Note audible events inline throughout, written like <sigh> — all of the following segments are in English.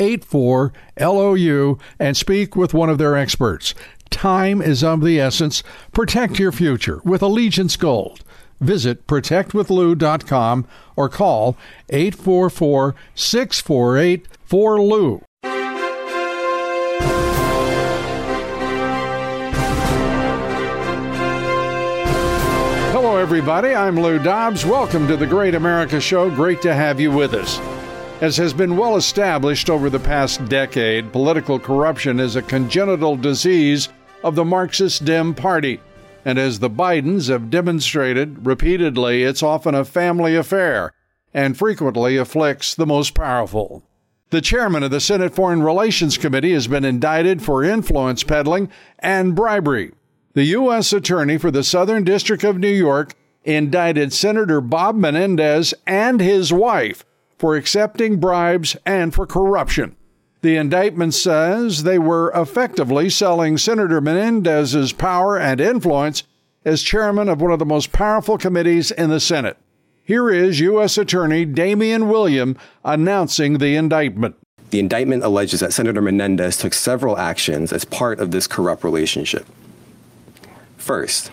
84 LOU and speak with one of their experts. Time is of the essence. Protect your future with Allegiance Gold. Visit protectwithlou.com or call 844 648 4LOU. Hello, everybody. I'm Lou Dobbs. Welcome to the Great America Show. Great to have you with us. As has been well established over the past decade, political corruption is a congenital disease of the Marxist Dem Party. And as the Bidens have demonstrated repeatedly, it's often a family affair and frequently afflicts the most powerful. The chairman of the Senate Foreign Relations Committee has been indicted for influence peddling and bribery. The U.S. Attorney for the Southern District of New York indicted Senator Bob Menendez and his wife for accepting bribes and for corruption. The indictment says they were effectively selling Senator Menendez's power and influence as chairman of one of the most powerful committees in the Senate. Here is U.S. Attorney Damian Williams announcing the indictment. The indictment alleges that Senator Menendez took several actions as part of this corrupt relationship. First,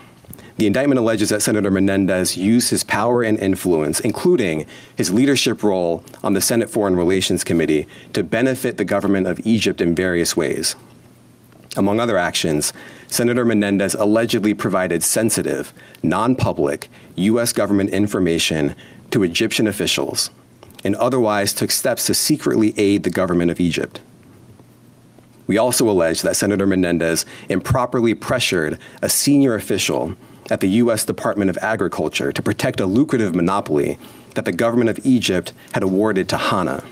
the indictment alleges that Senator Menendez used his power and influence, including his leadership role on the Senate Foreign Relations Committee, to benefit the government of Egypt in various ways. Among other actions, Senator Menendez allegedly provided sensitive, non public U.S. government information to Egyptian officials and otherwise took steps to secretly aid the government of Egypt. We also allege that Senator Menendez improperly pressured a senior official at the U.S. Department of Agriculture to protect a lucrative monopoly that the government of Egypt had awarded to Hana,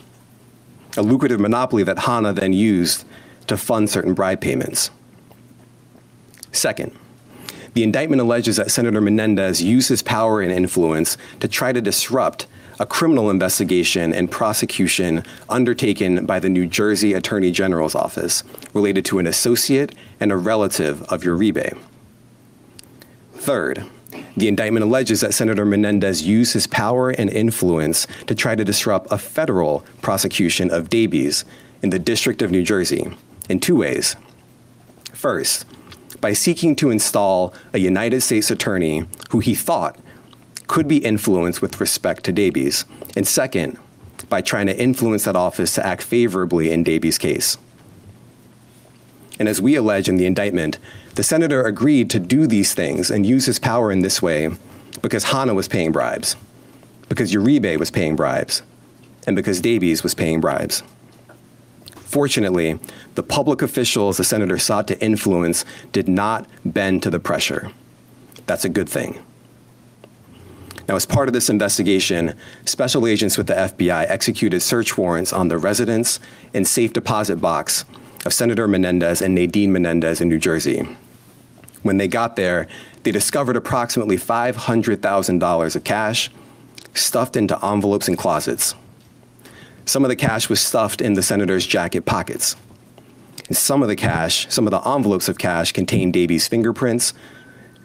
a lucrative monopoly that Hana then used to fund certain bribe payments. Second, the indictment alleges that Senator Menendez used his power and influence to try to disrupt a criminal investigation and prosecution undertaken by the New Jersey Attorney General's office related to an associate and a relative of Uribe. Third, the indictment alleges that Senator Menendez used his power and influence to try to disrupt a federal prosecution of Daibes in the District of New Jersey in two ways. First, by seeking to install a United States attorney who he thought could be influenced with respect to Daibes, and second, by trying to influence that office to act favorably in Daibes' case. And as we allege in the indictment, the senator agreed to do these things and use his power in this way because Hana was paying bribes, because Uribe was paying bribes, and because Daibes was paying bribes. Fortunately, the public officials the senator sought to influence did not bend to the pressure. That's a good thing. Now, as part of this investigation, special agents with the FBI executed search warrants on the residence and safe deposit box of Senator Menendez and Nadine Menendez in New Jersey. When they got there, they discovered approximately $500,000 of cash stuffed into envelopes and closets. Some of the cash was stuffed in the senator's jacket pockets. And some of the cash, some of the envelopes of cash contained Daibes' fingerprints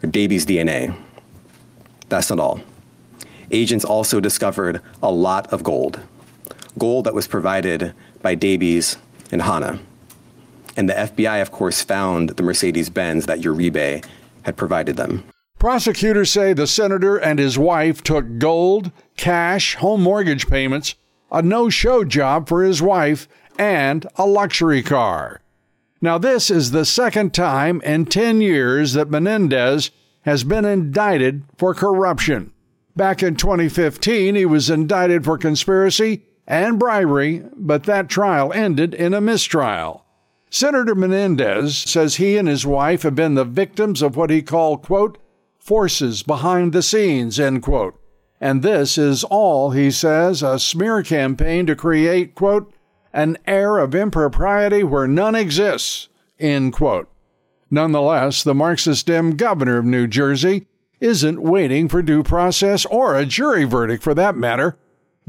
or Daibes' DNA. That's not all. Agents also discovered a lot of gold, gold that was provided by Daibes and Hana. And the FBI, of course, found the Mercedes Benz that Uribe had provided them. Prosecutors say the senator and his wife took gold, cash, home mortgage payments, a no show job for his wife, and a luxury car. Now, this is the second time in 10 years that Menendez has been indicted for corruption. Back in 2015, he was indicted for conspiracy and bribery, but that trial ended in a mistrial. Senator Menendez says he and his wife have been the victims of what he called, quote, forces behind the scenes, end quote. And this is all, he says, a smear campaign to create, quote, an air of impropriety where none exists, end quote. Nonetheless, the Marxist Dem governor of New Jersey isn't waiting for due process or a jury verdict for that matter.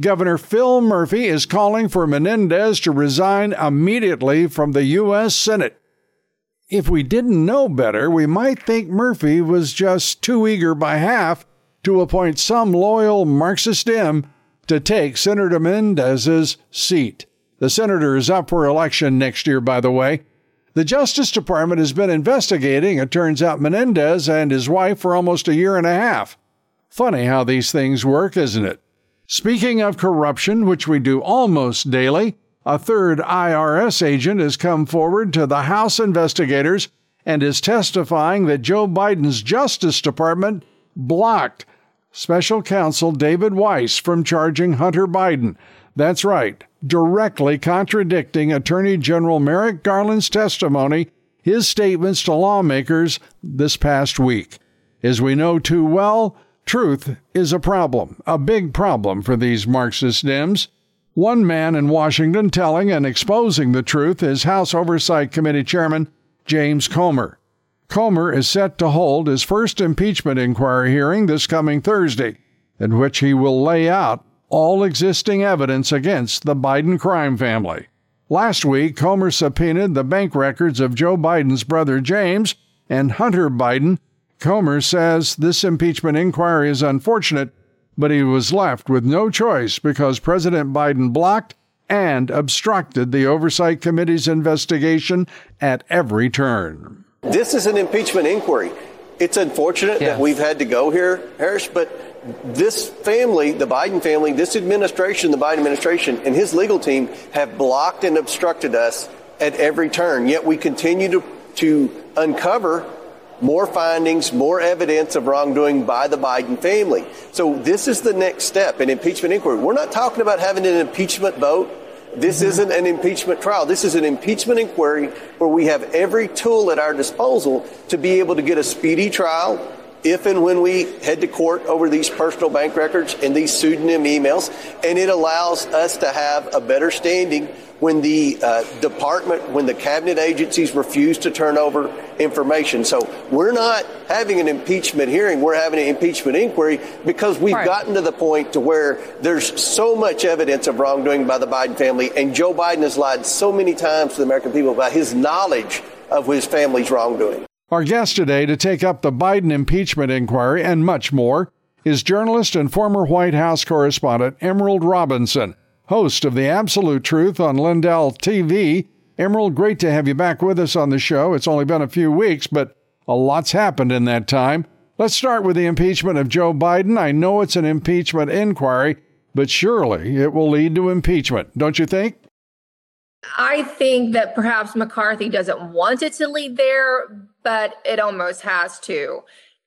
Governor Phil Murphy is calling for Menendez to resign immediately from the U.S. Senate. If we didn't know better, we might think Murphy was just too eager by half to appoint some loyal Marxist Dem to take Senator Menendez's seat. The senator is up for election next year, by the way. The Justice Department has been investigating, it turns out, Menendez and his wife for almost a year and a half. Funny how these things work, isn't it? Speaking of corruption, which we do almost daily, a third IRS agent has come forward to the House investigators and is testifying that Joe Biden's Justice Department blocked special counsel David Weiss from charging Hunter Biden. That's right, directly contradicting Attorney General Merrick Garland's testimony, his statements to lawmakers this past week. As we know too well, truth is a problem, a big problem for these Marxist Dems. One man in Washington telling and exposing the truth is House Oversight Committee Chairman James Comer. Comer is set to hold his first impeachment inquiry hearing this coming Thursday, in which he will lay out all existing evidence against the Biden crime family. Last week, Comer subpoenaed the bank records of Joe Biden's brother James and Hunter Biden. Comer says this impeachment inquiry is unfortunate, but he was left with no choice because President Biden blocked and obstructed the Oversight Committee's investigation at every turn. This is an impeachment inquiry. It's unfortunate that we've had to go here, Harris, but this family, the Biden family, this administration, the Biden administration, and his legal team have blocked and obstructed us at every turn. Yet we continue to, to uncover more findings, more evidence of wrongdoing by the Biden family. So this is the next step in impeachment inquiry. We're not talking about having an impeachment vote. This mm-hmm. isn't an impeachment trial. This is an impeachment inquiry where we have every tool at our disposal to be able to get a speedy trial, if and when we head to court over these personal bank records and these pseudonym emails, and it allows us to have a better standing when the uh, department, when the cabinet agencies refuse to turn over information. So we're not having an impeachment hearing, we're having an impeachment inquiry because we've right. gotten to the point to where there's so much evidence of wrongdoing by the Biden family, and Joe Biden has lied so many times to the American people about his knowledge of his family's wrongdoing. Our guest today to take up the Biden impeachment inquiry and much more is journalist and former White House correspondent Emerald Robinson, host of The Absolute Truth on Lindell TV. Emerald, great to have you back with us on the show. It's only been a few weeks, but a lot's happened in that time. Let's start with the impeachment of Joe Biden. I know it's an impeachment inquiry, but surely it will lead to impeachment, don't you think? I think that perhaps McCarthy doesn't want it to lead there, but it almost has to.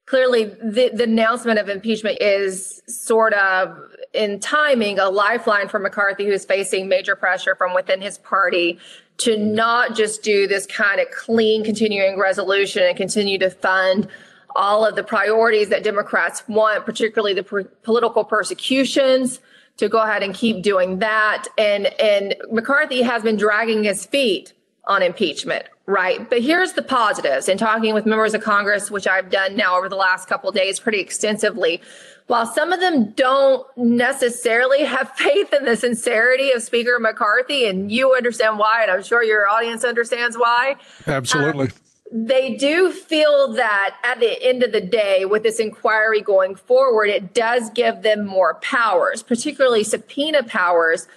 Clearly, the, the announcement of impeachment is sort of in timing a lifeline for McCarthy, who's facing major pressure from within his party to not just do this kind of clean continuing resolution and continue to fund all of the priorities that Democrats want, particularly the per- political persecutions to go ahead and keep doing that. And, and McCarthy has been dragging his feet on impeachment, right? But here's the positives. In talking with members of Congress, which I've done now over the last couple days pretty extensively, while some of them don't necessarily have <laughs> faith in the sincerity of Speaker McCarthy, and you understand why, and I'm sure your audience understands why. Absolutely. Um, they do feel that at the end of the day, with this inquiry going forward, it does give them more powers, particularly subpoena powers,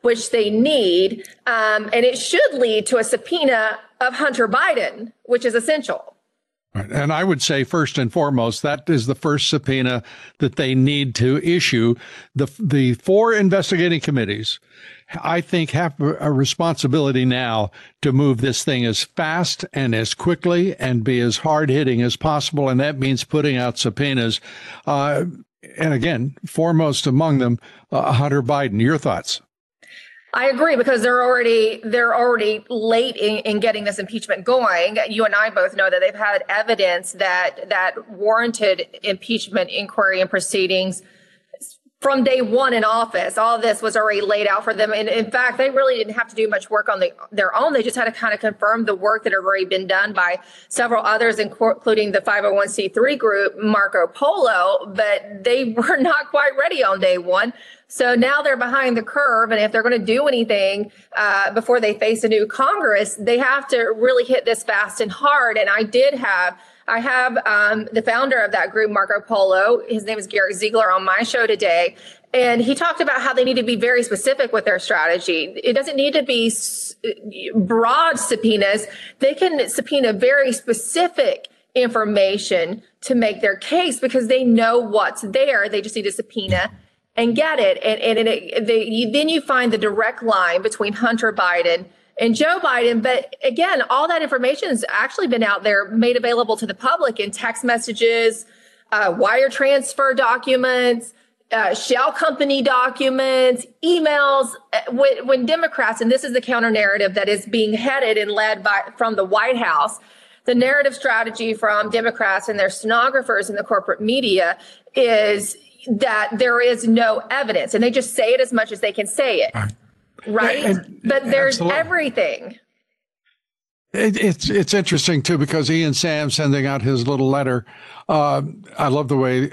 which they need. Um, and it should lead to a subpoena of Hunter Biden, which is essential. And I would say, first and foremost, that is the first subpoena that they need to issue. The, the four investigating committees, I think, have a responsibility now to move this thing as fast and as quickly and be as hard hitting as possible. And that means putting out subpoenas. Uh, and again, foremost among them, uh, Hunter Biden. Your thoughts? I agree because they're already they're already late in, in getting this impeachment going. You and I both know that they've had evidence that that warranted impeachment inquiry and proceedings from day one in office, all this was already laid out for them. And in fact, they really didn't have to do much work on the, their own. They just had to kind of confirm the work that had already been done by several others, including the 501c3 group, Marco Polo, but they <laughs> were not quite ready on day one. So now they're behind the curve. And if they're going to do anything uh, before they face a new Congress, they have to really hit this fast and hard. And I did have I have um, the founder of that group, Marco Polo. His name is Gary Ziegler on my show today. And he talked about how they need to be very specific with their strategy. It doesn't need to be broad subpoenas. They can subpoena very specific information to make their case because they know what's there. They just need to subpoena and get it. And, and it, they, you, then you find the direct line between Hunter Biden and Joe Biden. But again, all that information has actually been out there, made available to the public in text messages, uh, wire transfer documents, uh, shell company documents, emails. Uh, when, when Democrats, and this is the counter narrative that is being headed and led by from the White House, the narrative strategy from Democrats and their stenographers in the corporate media is that there is no evidence, and they just say it as much as they can say it right? And, but there's absolutely. everything. It, it's it's interesting too because Ian Sam sending out his little letter. Uh, I love the way.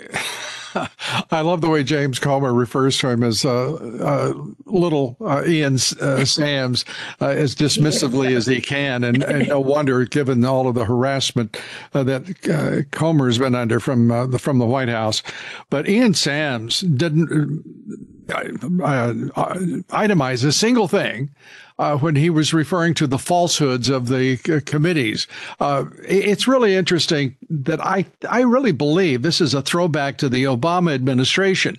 <laughs> I love the way James Comer refers to him as uh, uh, little uh, Ian uh, Sams uh, as dismissively as he can, and, and, no wonder, given all of the harassment uh, that Comer has been under from the from the White House. But Ian Sams didn't uh, itemize a single thing uh, when he was referring to the falsehoods of the uh, committees. Uh, it's really interesting that I, I really believe this is a throwback to the Obama administration.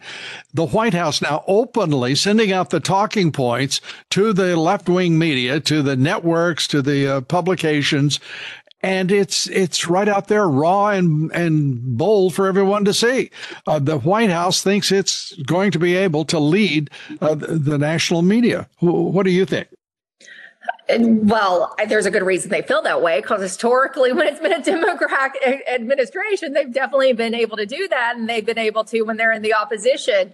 The White House now openly sending out the talking points to the left wing media, to the networks, to the uh, publications, and it's it's right out there, raw and and bold for everyone to see. Uh, the White House thinks it's going to be able to lead uh, the, national media. What do you think? Well, there's a good reason they feel that way because historically, <laughs> when it's been a Democrat administration, they've definitely been able to do that, and they've been able to when they're in the opposition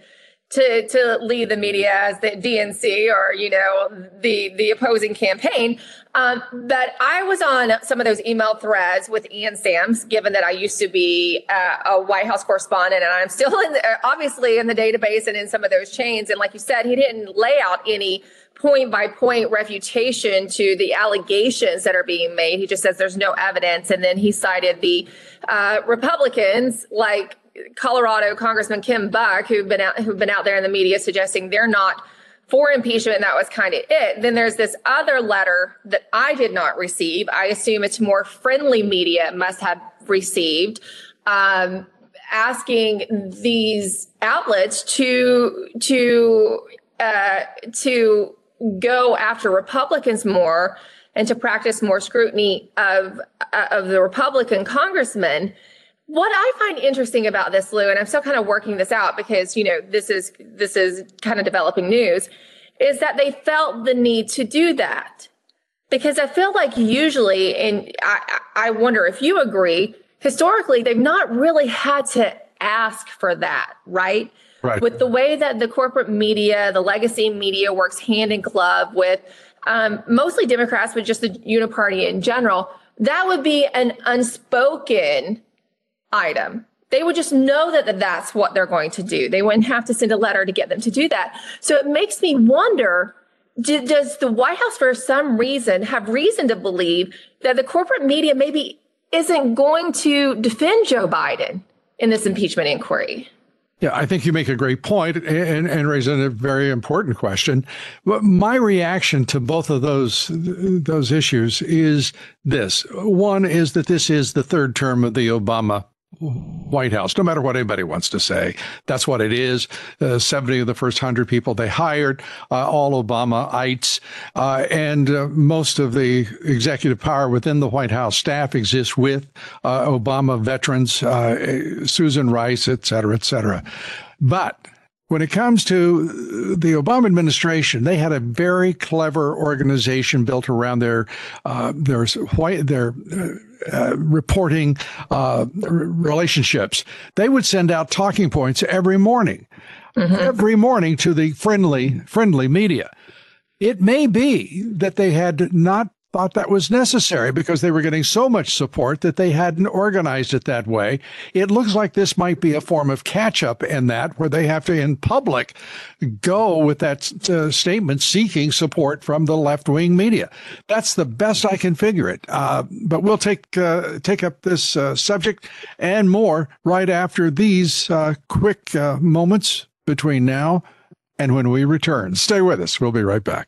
to to lead the media as the DNC or you know the the opposing campaign. Um, but I was on some of those email threads with Ian Sams, given that I used to be uh, a White House correspondent, and I'm still in the, obviously in the database and in some of those chains. And like you said, he didn't lay out any point by point refutation to the allegations that are being made. He just says there's no evidence, and then he cited the uh, Republicans like Colorado Congressman Ken Buck, who've been out who've been out there in the media suggesting they're not for impeachment, that was kind of it. Then there's this other letter that I did not receive. I assume it's more friendly media must have received, um, asking these outlets to to uh, to go after Republicans more and to practice more scrutiny of of the Republican congressmen what I find interesting about this, Lou, and I'm still kind of working this out because, you know, this is this is kind of developing news, is that they felt the need to do that. Because I feel like usually, and I, I wonder if you agree, historically, they've not really had to ask for that, right? Right. With the way that the corporate media, the legacy media works hand in glove with um, mostly Democrats, but just the uniparty in general, that would be an unspoken item they would just know that that's what they're going to do. They wouldn't have to send a letter to get them to do that. So it makes me wonder does the White House, for some reason, have reason to believe that the corporate media maybe isn't going to defend Joe Biden in this impeachment inquiry? Yeah, I think you make a great point and, and raise a very important question. But my reaction to both of those those issues is this: one is that this is the third term of the Obama White House, no matter what anybody wants to say. That's what it is. Uh, 70 of the first 100 people they hired, uh, all Obamaites, uh, and uh, most of the executive power within the White House staff exists with uh, Obama veterans, uh, Susan Rice, et cetera, et cetera. But when it comes to the Obama administration, they had a very clever organization built around their their white their uh, reporting uh, relationships. They would send out talking points every morning, mm-hmm. every morning to the friendly friendly media. It may be that they had not thought that was necessary because they were getting so much support that they hadn't organized it that way. It looks like this might be a form of catch up in that, where they have to, in public, go with that uh, statement seeking support from the left wing media. That's the best I can figure it. Uh, but we'll take uh, take up this uh, subject and more right after these uh, quick uh, moments between now and when we return. Stay with us. We'll be right back.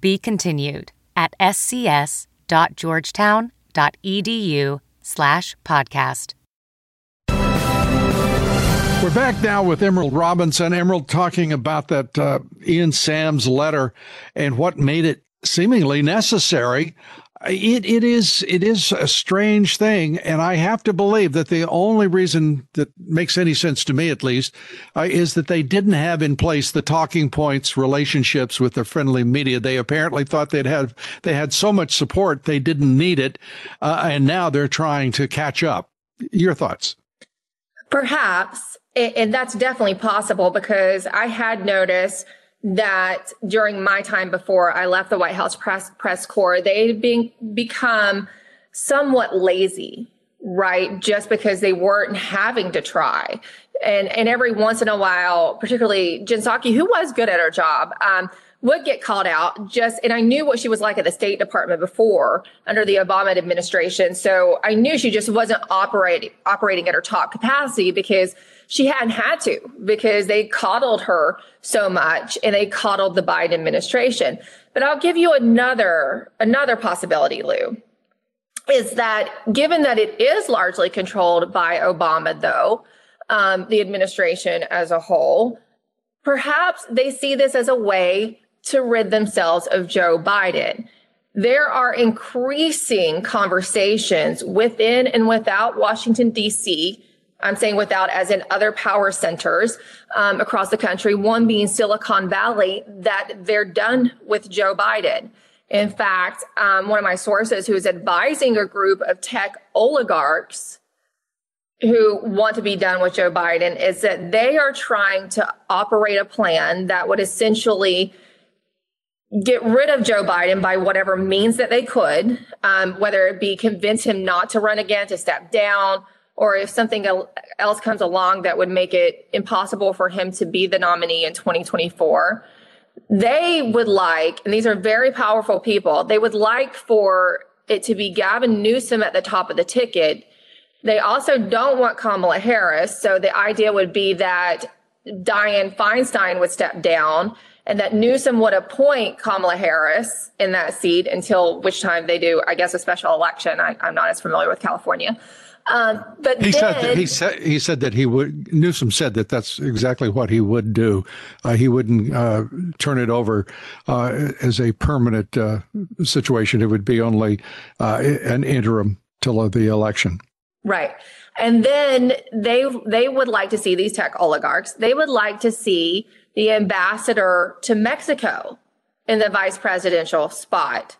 be continued at scs.georgetown.edu slash podcast. We're back now with Emerald Robinson. Emerald talking about that uh, Ian Sams letter and what made it seemingly necessary it it is it is a strange thing, and I have to believe that the only reason that makes any sense to me, at least, uh, is that they didn't have in place the talking points relationships with their friendly media. They apparently thought they'd have they had so much support they didn't need it, uh, and now they're trying to catch up. Your thoughts? Perhaps, and that's definitely possible because I had noticed that during my time before I left the White House press press corps, they'd been become somewhat lazy, right? Just because they weren't having to try. And and every once in a while, particularly Jen Psaki, who was good at her job, um, would get called out just and I knew what she was like at the State Department before under the Obama administration. So I knew she just wasn't operating operating at her top capacity because she hadn't had to because they coddled her so much and they coddled the Biden administration. But I'll give you another another possibility, Lou. Is that given that it is largely controlled by Obama, though, um, the administration as a whole, perhaps they see this as a way to rid themselves of Joe Biden. There are increasing conversations within and without Washington, D.C I'm saying without as in other power centers um, across the country, one being Silicon Valley, that they're done with Joe Biden. In fact, um, one of my sources who is advising a group of tech oligarchs who want to be done with Joe Biden is that they are trying to operate a plan that would essentially get rid of Joe Biden by whatever means that they could, um, whether it be convince him not to run again, to step down, or if something else comes along that would make it impossible for him to be the nominee in 2024 they would like and these are very powerful people they would like for it to be gavin newsom at the top of the ticket. They also don't want kamala harris so the idea would be that dianne feinstein would step down and that Newsom would appoint Kamala Harris in that seat until which time they do, I guess, a special election. I, am not as familiar with California. Um, but he then, said that he said he said that he would. Newsom said that that's exactly what he would do. Uh, he wouldn't uh, turn it over uh, as a permanent uh, situation. It would be only uh, an interim till the election. Right. And then they they would like to see these tech oligarchs. They would like to see the ambassador to Mexico in the vice presidential spot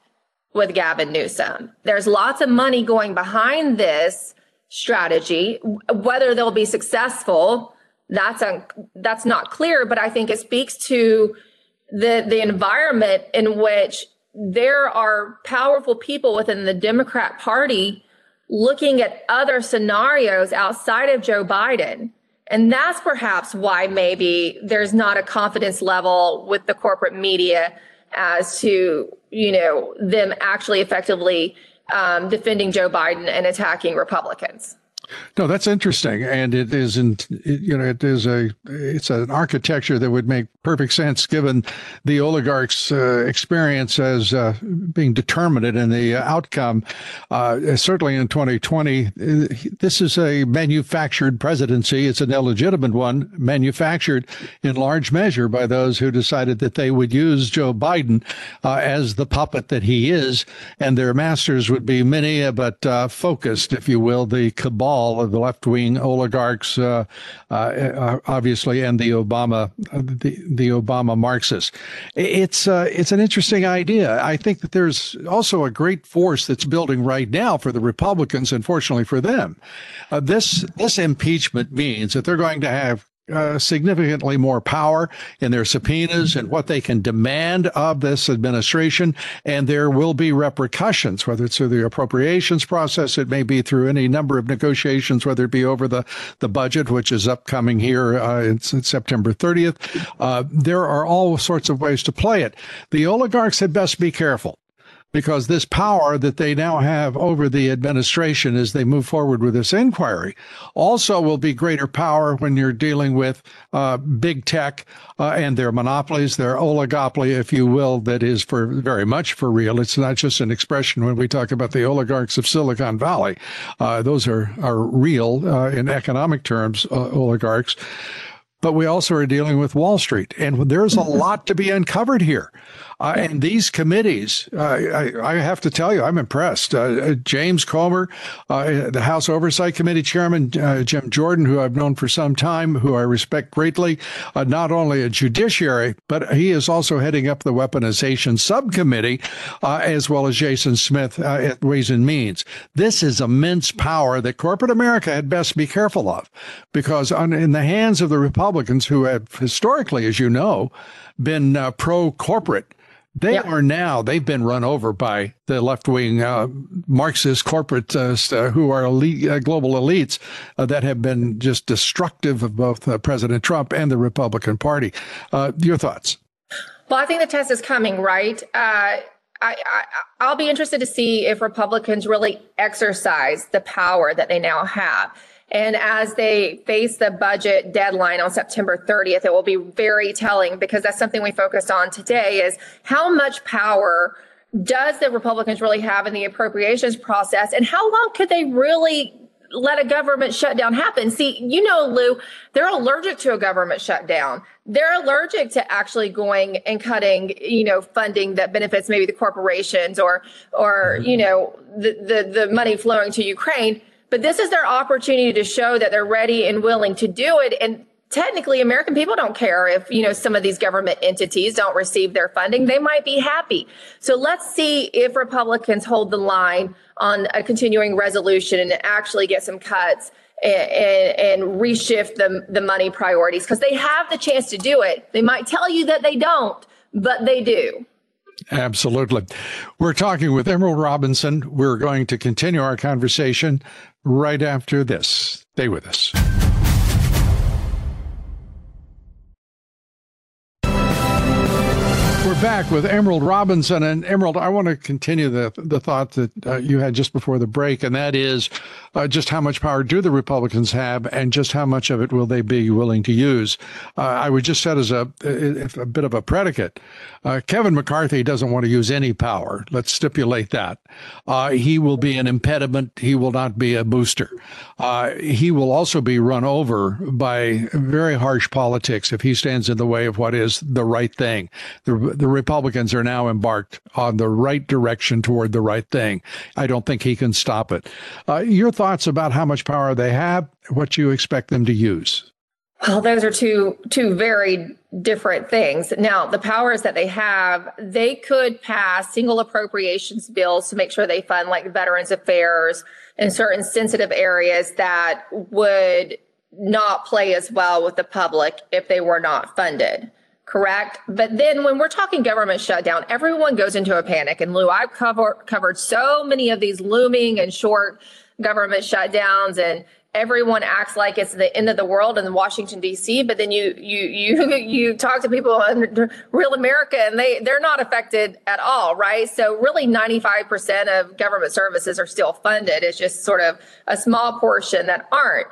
with Gavin Newsom. There's lots of money going behind this strategy. Whether they'll be successful, that's un- that's not clear. But I think it speaks to the the environment in which there are powerful people within the Democrat Party looking at other scenarios outside of Joe Biden. And that's perhaps why maybe there's not a confidence level with the corporate media as to, you know, them actually effectively um, defending Joe Biden and attacking Republicans. No, that's interesting, and it is, it, you know, it is a, it's an architecture that would make perfect sense given the oligarchs' uh, experience as uh, being determinate in the outcome. Uh, certainly in 2020, uh, this is a manufactured presidency. It's an illegitimate one, manufactured in large measure by those who decided that they would use Joe Biden uh, as the puppet that he is, and their masters would be many, but uh, focused, if you will, the cabal of the left wing oligarchs, uh, uh, uh, obviously, and the Obama the, the Obama Marxists. It's it's an interesting idea. I think that there's also a great force that's building right now for the Republicans, unfortunately for them. this this impeachment means that they're going to have uh, significantly more power in their subpoenas and what they can demand of this administration. And there will be repercussions, whether it's through the appropriations process, it may be through any number of negotiations, whether it be over the, the budget, which is upcoming here uh, September 30th. Uh, there are all sorts of ways to play it. The oligarchs had best be careful because this power that they now have over the administration as they move forward with this inquiry also will be greater power when you're dealing with uh, big tech uh, and their monopolies, their oligopoly, if you will, that is for very much for real. It's not just an expression when we talk about the oligarchs of Silicon Valley. Uh, those are, are real uh, in economic terms, uh, oligarchs but we also are dealing with Wall Street. And there's a lot to be uncovered here. Uh, and these committees, uh, I, I, have to tell you, I'm impressed. Uh, uh James Comer, uh, the House Oversight Committee Chairman, uh, Jim Jordan, who I've known for some time, who I respect greatly, not only a judiciary, but he is also heading up the Weaponization Subcommittee, as well as Jason Smith at Ways and Means. This is immense power that corporate America had best be careful of, because on, in the hands of the Republicans, who have historically, as you know, been pro corporate they yep. are now, they've been run over by the left wing uh, Marxist corporatists uh, who are elite, uh, global elites uh, that have been just destructive of both uh, President Trump and the Republican Party. Uh, your thoughts? Well, I think the test is coming, right? I, I, will be interested to see if Republicans really exercise the power that they now have. And as they face the budget deadline on September 30th, it will be very telling because that's something we focused on today is how much power does the Republicans really have in the appropriations process and how long could they really let a government shutdown happen. See, you know, Lou, they're allergic to a government shutdown. They're allergic to actually going and cutting, you know, funding that benefits maybe the corporations or, or, you mm-hmm. know, the, the, the money flowing to Ukraine. But this is their opportunity to show that they're ready and willing to do it. And technically American people don't care if, you know, some of these government entities don't receive their funding. They might be happy. So let's see if Republicans hold the line on a continuing resolution and actually get some cuts and, and, and reshift the, the money priorities because they have the chance to do it. They might tell you that they don't, but they do. Absolutely. We're talking with Emerald Robinson. We're going to continue our conversation right after this. Stay with us. We're back with Emerald Robinson. And Emerald, I want to continue the, the thought that uh, you had just before the break, and that is uh, just how much power do the Republicans have, and just how much of it will they be willing to use? Uh, I would just set as a, a bit of a predicate. Uh, Kevin McCarthy doesn't want to use any power. Let's stipulate that. Uh, he will be an impediment. He will not be a booster. Uh, he will also be run over by very harsh politics if he stands in the way of what is the right thing. The, the Republicans are now embarked on the right direction toward the right thing. I don't think he can stop it. Uh, your thoughts about how much power they have, what you expect them to use? Well, those are two two very different things. Now, the powers that they have, they could pass single appropriations bills to make sure they fund like Veterans Affairs in certain sensitive areas that would not play as well with the public if they were not funded. Correct. But then when we're talking government shutdown, everyone goes into a panic. And Lou, I've cover, covered so many of these looming and short government shutdowns and everyone acts like it's the end of the world in Washington D.C. But then you you you <laughs> you talk to people in real America, and they they're not affected at all, right? So really, ninety five percent of government services are still funded. It's just sort of a small portion that aren't.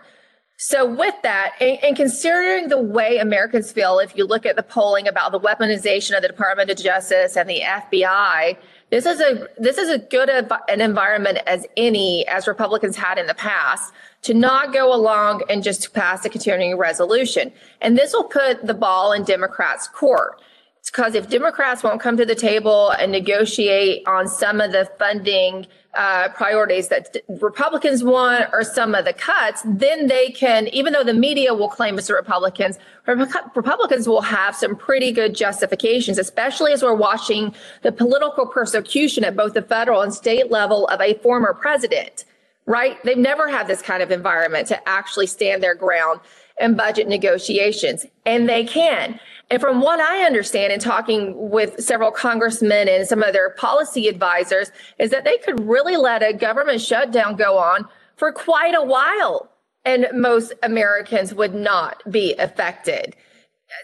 So with that, and, and considering the way Americans feel, if you look at the polling about the weaponization of the Department of Justice and the FBI this is a this is a good an environment as any as Republicans had in the past to not go along and just pass a continuing resolution. And this will put the ball in Democrats' court. It's because if Democrats won't come to the table and negotiate on some of the funding uh, priorities that Republicans want or some of the cuts, then they can, even though the media will claim it's the Republicans, Republicans will have some pretty good justifications, especially as we're watching the political persecution at both the federal and state level of a former president, right? They've never had this kind of environment to actually stand their ground in budget negotiations, and they can. And from what I understand in talking with several congressmen and some of their policy advisors is that they could really let a government shutdown go on for quite a while and most Americans would not be affected.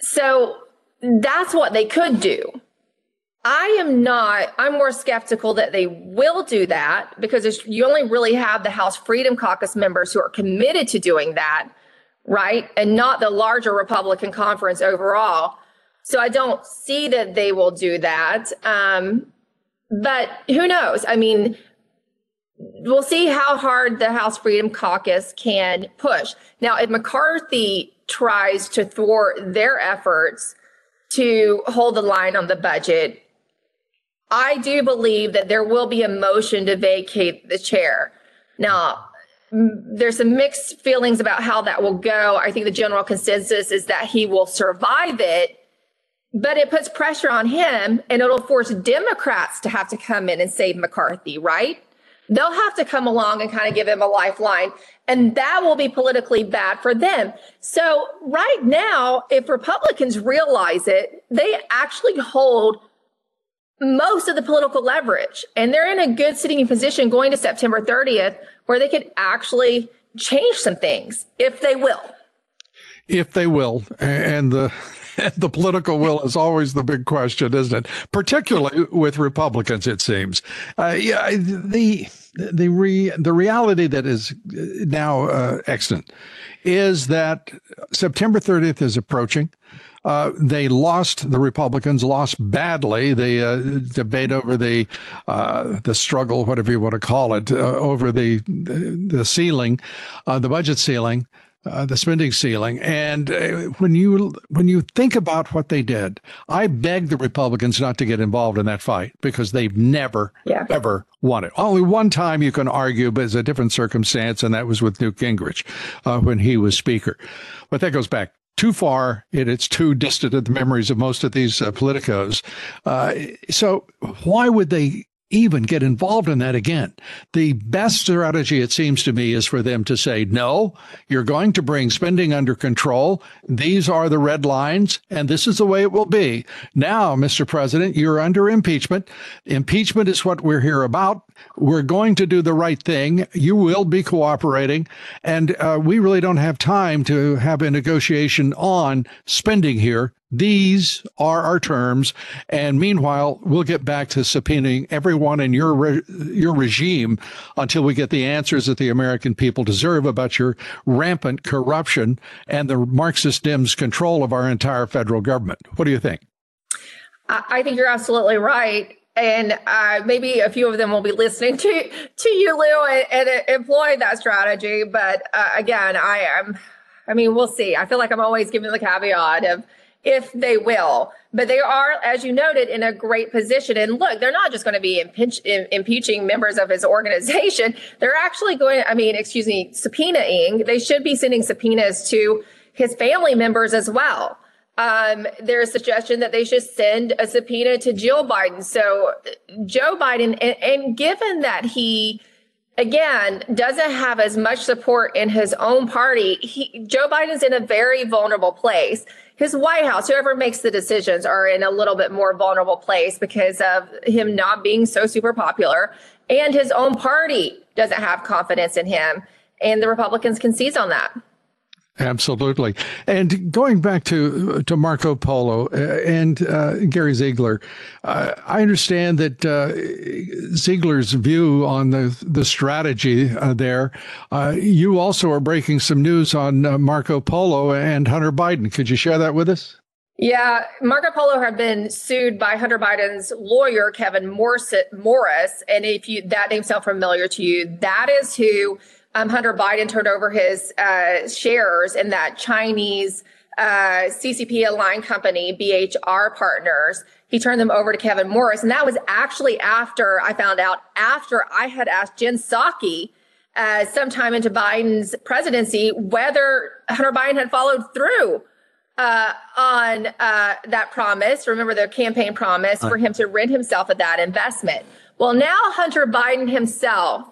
So that's what they could do. I am not, I'm more skeptical that they will do that because you only really have the House Freedom Caucus members who are committed to doing that right? And not the larger Republican conference overall. So I don't see that they will do that. Um, but who knows? I mean, we'll see how hard the House Freedom Caucus can push. Now, if McCarthy tries to thwart their efforts to hold the line on the budget, I do believe that there will be a motion to vacate the chair. Now, there's some mixed feelings about how that will go. I think the general consensus is that he will survive it, but it puts pressure on him and it'll force Democrats to have to come in and save McCarthy, right? They'll have to come along and kind of give him a lifeline, and that will be politically bad for them. So, right now, if Republicans realize it, they actually hold most of the political leverage, and they're in a good sitting position going to September 30th where they could actually change some things if they will. If they will, and the <laughs> the political will is always the big question, isn't it? Particularly with Republicans, it seems. Uh, yeah, the the re, the reality that is now uh, extant is that September 30th is approaching. Uh, they lost. The Republicans lost badly the uh, debate over the uh, the struggle, whatever you want to call it, uh, over the the ceiling, uh, the budget ceiling. Uh, the spending ceiling. And uh, when you when you think about what they did, I beg the Republicans not to get involved in that fight because they've never yeah. ever won it. Only one time you can argue, but it's a different circumstance, and that was with Newt Gingrich uh, when he was Speaker. But that goes back too far and it's too distant in the memories of most of these uh, politicos. Uh, so why would they even get involved in that again. The best strategy, it seems to me, is for them to say, no, you're going to bring spending under control. These are the red lines, and this is the way it will be. Now, Mr. President, you're under impeachment. Impeachment is what we're here about. We're going to do the right thing. You will be cooperating. And uh, we really don't have time to have a negotiation on spending here. These are our terms. And meanwhile, we'll get back to subpoenaing everyone in your re- your regime until we get the answers that the American people deserve about your rampant corruption and the Marxist Dems' control of our entire federal government. What do you think? I think you're absolutely right. And uh, maybe a few of them will be listening to to you, Lou, and, and employ that strategy. But uh, again, I am. I mean, we'll see. I feel like I'm always giving the caveat of if they will. But they are, as you noted, in a great position. And look, they're not just going to be impeach, impeaching members of his organization. <laughs> They're actually going, I mean, excuse me, subpoenaing. They should be sending subpoenas to his family members as well. Um, there's a suggestion that they should send a subpoena to Jill Biden. So Joe Biden, and, and given that he, again, doesn't have as much support in his own party, he, Joe Biden's in a very vulnerable place. His White House, whoever makes the decisions, are in a little bit more vulnerable place because of him not being so super popular. And his own party doesn't have confidence in him. And the Republicans can seize on that. Absolutely. And going back to to Marco Polo uh, and uh, Gary Ziglar, uh, I understand that uh, Ziglar's view on the the strategy uh, there. Uh, you also are breaking some news on Marco Polo and Hunter Biden. Could you share that with us? Yeah, Marco Polo had been sued by Hunter Biden's lawyer Kevin Morris, Morris, and if you that name sounds familiar to you, that is who um, Hunter Biden turned over his uh, shares in that Chinese uh, CCP aligned company, BHR Partners. He turned them over to Kevin Morris. And that was actually after I found out, after I had asked Jen Psaki uh, sometime into Biden's presidency whether Hunter Biden had followed through uh, on uh, that promise. Remember the campaign promise for him to rid himself of that investment. Well, now Hunter Biden himself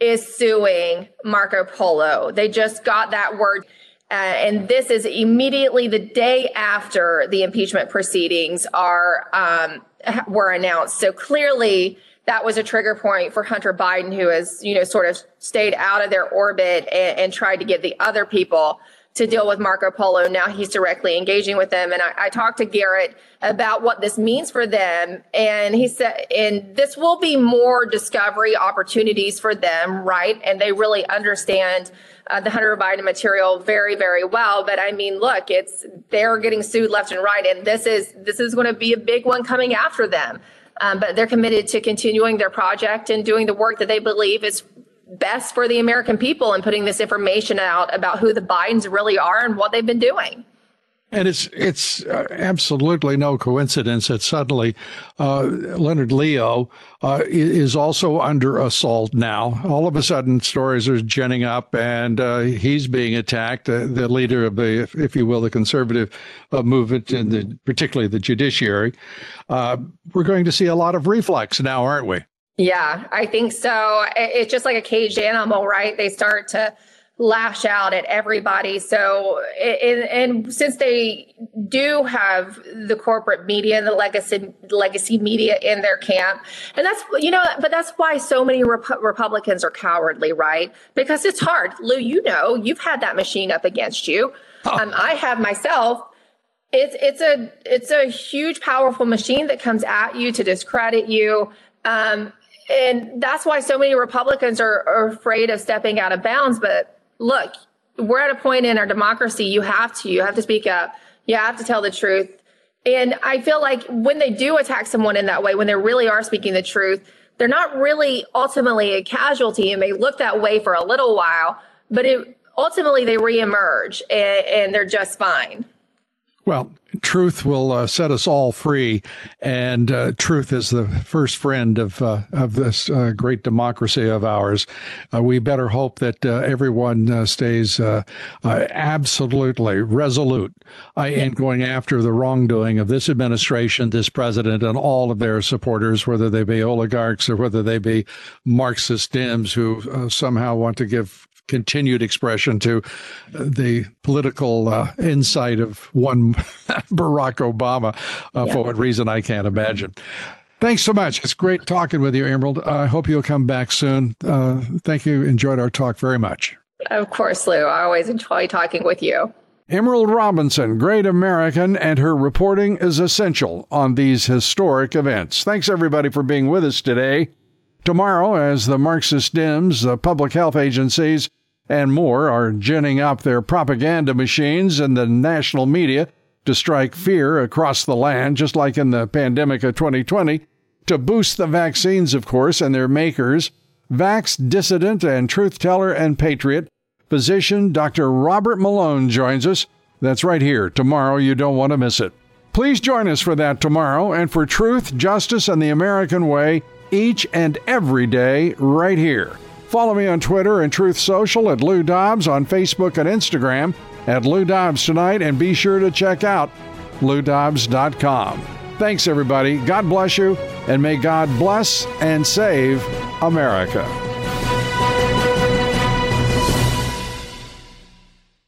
is suing Marco Polo. They just got that word. Uh, and this is immediately the day after the impeachment proceedings are um, were announced. So clearly, that was a trigger point for Hunter Biden, who has you know sort of stayed out of their orbit and, and tried to get the other people to deal with Marco Polo. Now he's directly engaging with them. And I, I, talked to Garrett about what this means for them. And he said, and this will be more discovery opportunities for them, right? And they really understand uh, the Hunter Biden material very, very well. But I mean, look, it's, they're getting sued left and right. And this is, this is going to be a big one coming after them. Um, but they're committed to continuing their project and doing the work that they believe is best for the American people and putting this information out about who the Bidens really are and what they've been doing. And it's it's uh, absolutely no coincidence that suddenly uh, Leonard Leo uh, is also under assault now. All of a sudden, stories are ginning up, and uh, he's being attacked. Uh, the leader of the, if you will, the conservative uh, movement, and the, particularly the judiciary. we're going to see a lot of reflex now, aren't we? Yeah, I think so. It's just like a caged animal, right? They start to lash out at everybody. So, and, and since they do have the corporate media and the legacy legacy media in their camp, and that's you know, but that's why so many Rep- Republicans are cowardly, right? Because it's hard. Lou, you know, you've had that machine up against you. Oh. Um, I have myself. It's it's a it's a huge, powerful machine that comes at you to discredit you. Um, and that's why so many Republicans are, are afraid of stepping out of bounds. But look, we're at a point in our democracy. You have to, you have to speak up. You have to tell the truth. And I feel like when they do attack someone in that way, when they really are speaking the truth, they're not really ultimately a casualty and may look that way for a little while, but it, ultimately they reemerge and, and they're just fine. Well, truth will uh, set us all free, and uh, truth is the first friend of uh, of this uh, great democracy of ours. Uh, we better hope that uh, everyone stays absolutely resolute in going after the wrongdoing of this administration, this president, and all of their supporters, whether they be oligarchs or whether they be Marxist Dems who somehow want to give continued expression to the political uh, insight of one <laughs> Barack Obama uh, yeah. for what reason I can't imagine. Thanks so much. It's great talking with you, Emerald. I hope you'll come back soon. Uh, thank you. Enjoyed our talk very much. Of course, Lou. I always enjoy talking with you. Emerald Robinson, great American, and her reporting is essential on these historic events. Thanks, everybody, for being with us today. Tomorrow, as the Marxist Dems, the public health agencies, and more are ginning up their propaganda machines in the national media to strike fear across the land, just like in the pandemic of 2020, to boost the vaccines, of course, and their makers. Vax dissident and truth teller and patriot, physician Dr. Robert Malone joins us That's right here, tomorrow. You don't want to miss it. Please join us for that tomorrow and for truth, justice, and the American way each and every day right here. Follow me on Twitter and Truth Social at Lou Dobbs, on Facebook and Instagram at Lou Dobbs Tonight, and be sure to check out loudobbs.com. Thanks, everybody. God bless you, and may God bless and save America.